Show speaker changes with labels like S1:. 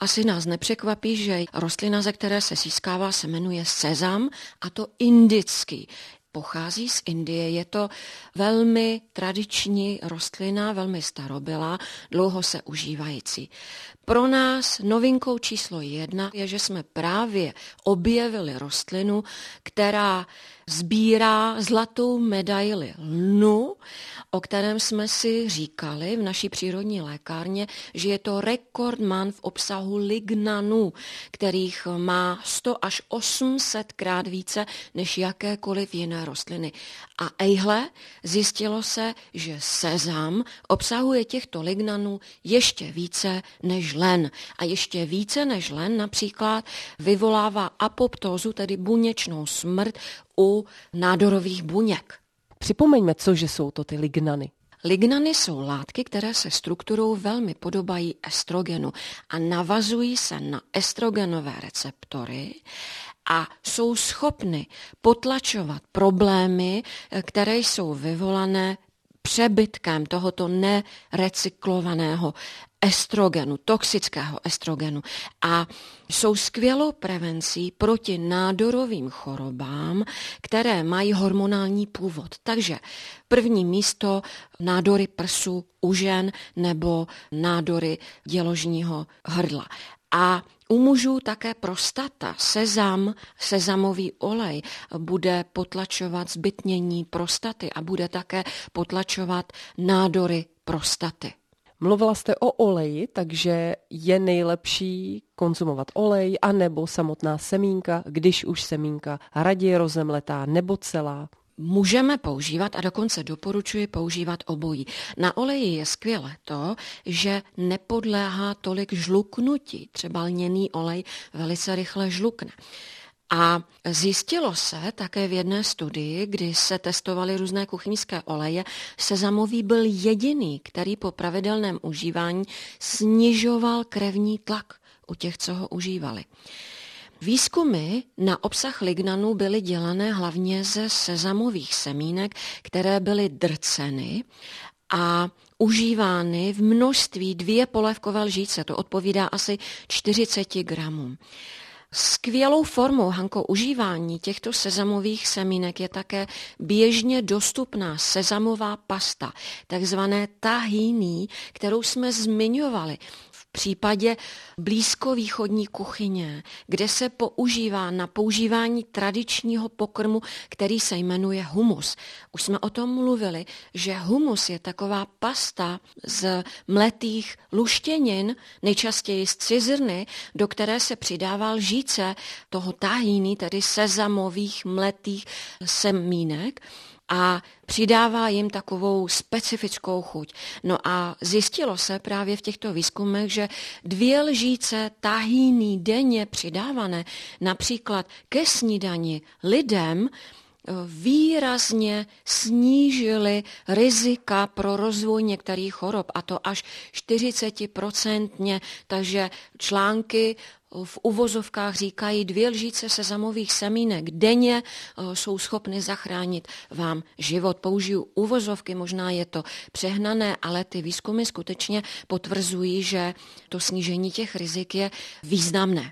S1: Asi nás nepřekvapí, že rostlina, ze které se získává, se jmenuje sezam a to indický pochází z Indie. Je to velmi tradiční rostlina, velmi starobylá, dlouho se užívající. Pro nás novinkou číslo jedna je, že jsme právě objevili rostlinu, která sbírá zlatou medaili lnu, o kterém jsme si říkali v naší přírodní lékárně, že je to rekordman v obsahu lignanů, kterých má 100 až 800 krát více než jakékoliv jiné rostliny. A ejhle, zjistilo se, že sezam obsahuje těchto lignanů ještě více než len. A ještě více než len například vyvolává apoptózu, tedy buněčnou smrt u nádorových buněk.
S2: Připomeňme, co že jsou to ty lignany.
S1: Lignany jsou látky, které se strukturou velmi podobají estrogenu a navazují se na estrogenové receptory a jsou schopny potlačovat problémy, které jsou vyvolané přebytkem tohoto nerecyklovaného estrogenu, toxického estrogenu a jsou skvělou prevencí proti nádorovým chorobám, které mají hormonální původ. Takže první místo nádory prsu u žen nebo nádory děložního hrdla. A u mužů také prostata, sezam, sezamový olej bude potlačovat zbytnění prostaty a bude také potlačovat nádory prostaty.
S2: Mluvila jste o oleji, takže je nejlepší konzumovat olej anebo samotná semínka, když už semínka raději rozemletá nebo celá.
S1: Můžeme používat a dokonce doporučuji používat obojí. Na oleji je skvělé to, že nepodléhá tolik žluknutí. Třeba lněný olej velice rychle žlukne. A zjistilo se také v jedné studii, kdy se testovaly různé kuchyňské oleje, sezamový byl jediný, který po pravidelném užívání snižoval krevní tlak u těch, co ho užívali. Výzkumy na obsah lignanu byly dělané hlavně ze sezamových semínek, které byly drceny a užívány v množství dvě polévkové lžíce, to odpovídá asi 40 gramům. Skvělou formou, Hanko, užívání těchto sezamových semínek je také běžně dostupná sezamová pasta, takzvané tahíný, kterou jsme zmiňovali případě blízkovýchodní kuchyně, kde se používá na používání tradičního pokrmu, který se jmenuje humus. Už jsme o tom mluvili, že humus je taková pasta z mletých luštěnin, nejčastěji z cizrny, do které se přidává lžíce toho tahíny, tedy sezamových mletých semínek a přidává jim takovou specifickou chuť. No a zjistilo se právě v těchto výzkumech, že dvě lžíce tahíny denně přidávané například ke snídani lidem výrazně snížily rizika pro rozvoj některých chorob, a to až 40%, takže články v uvozovkách říkají, dvě lžíce sezamových semínek denně eh, jsou schopny zachránit vám život. Použiju uvozovky, možná je to přehnané, ale ty výzkumy skutečně potvrzují, že to snížení těch rizik je významné.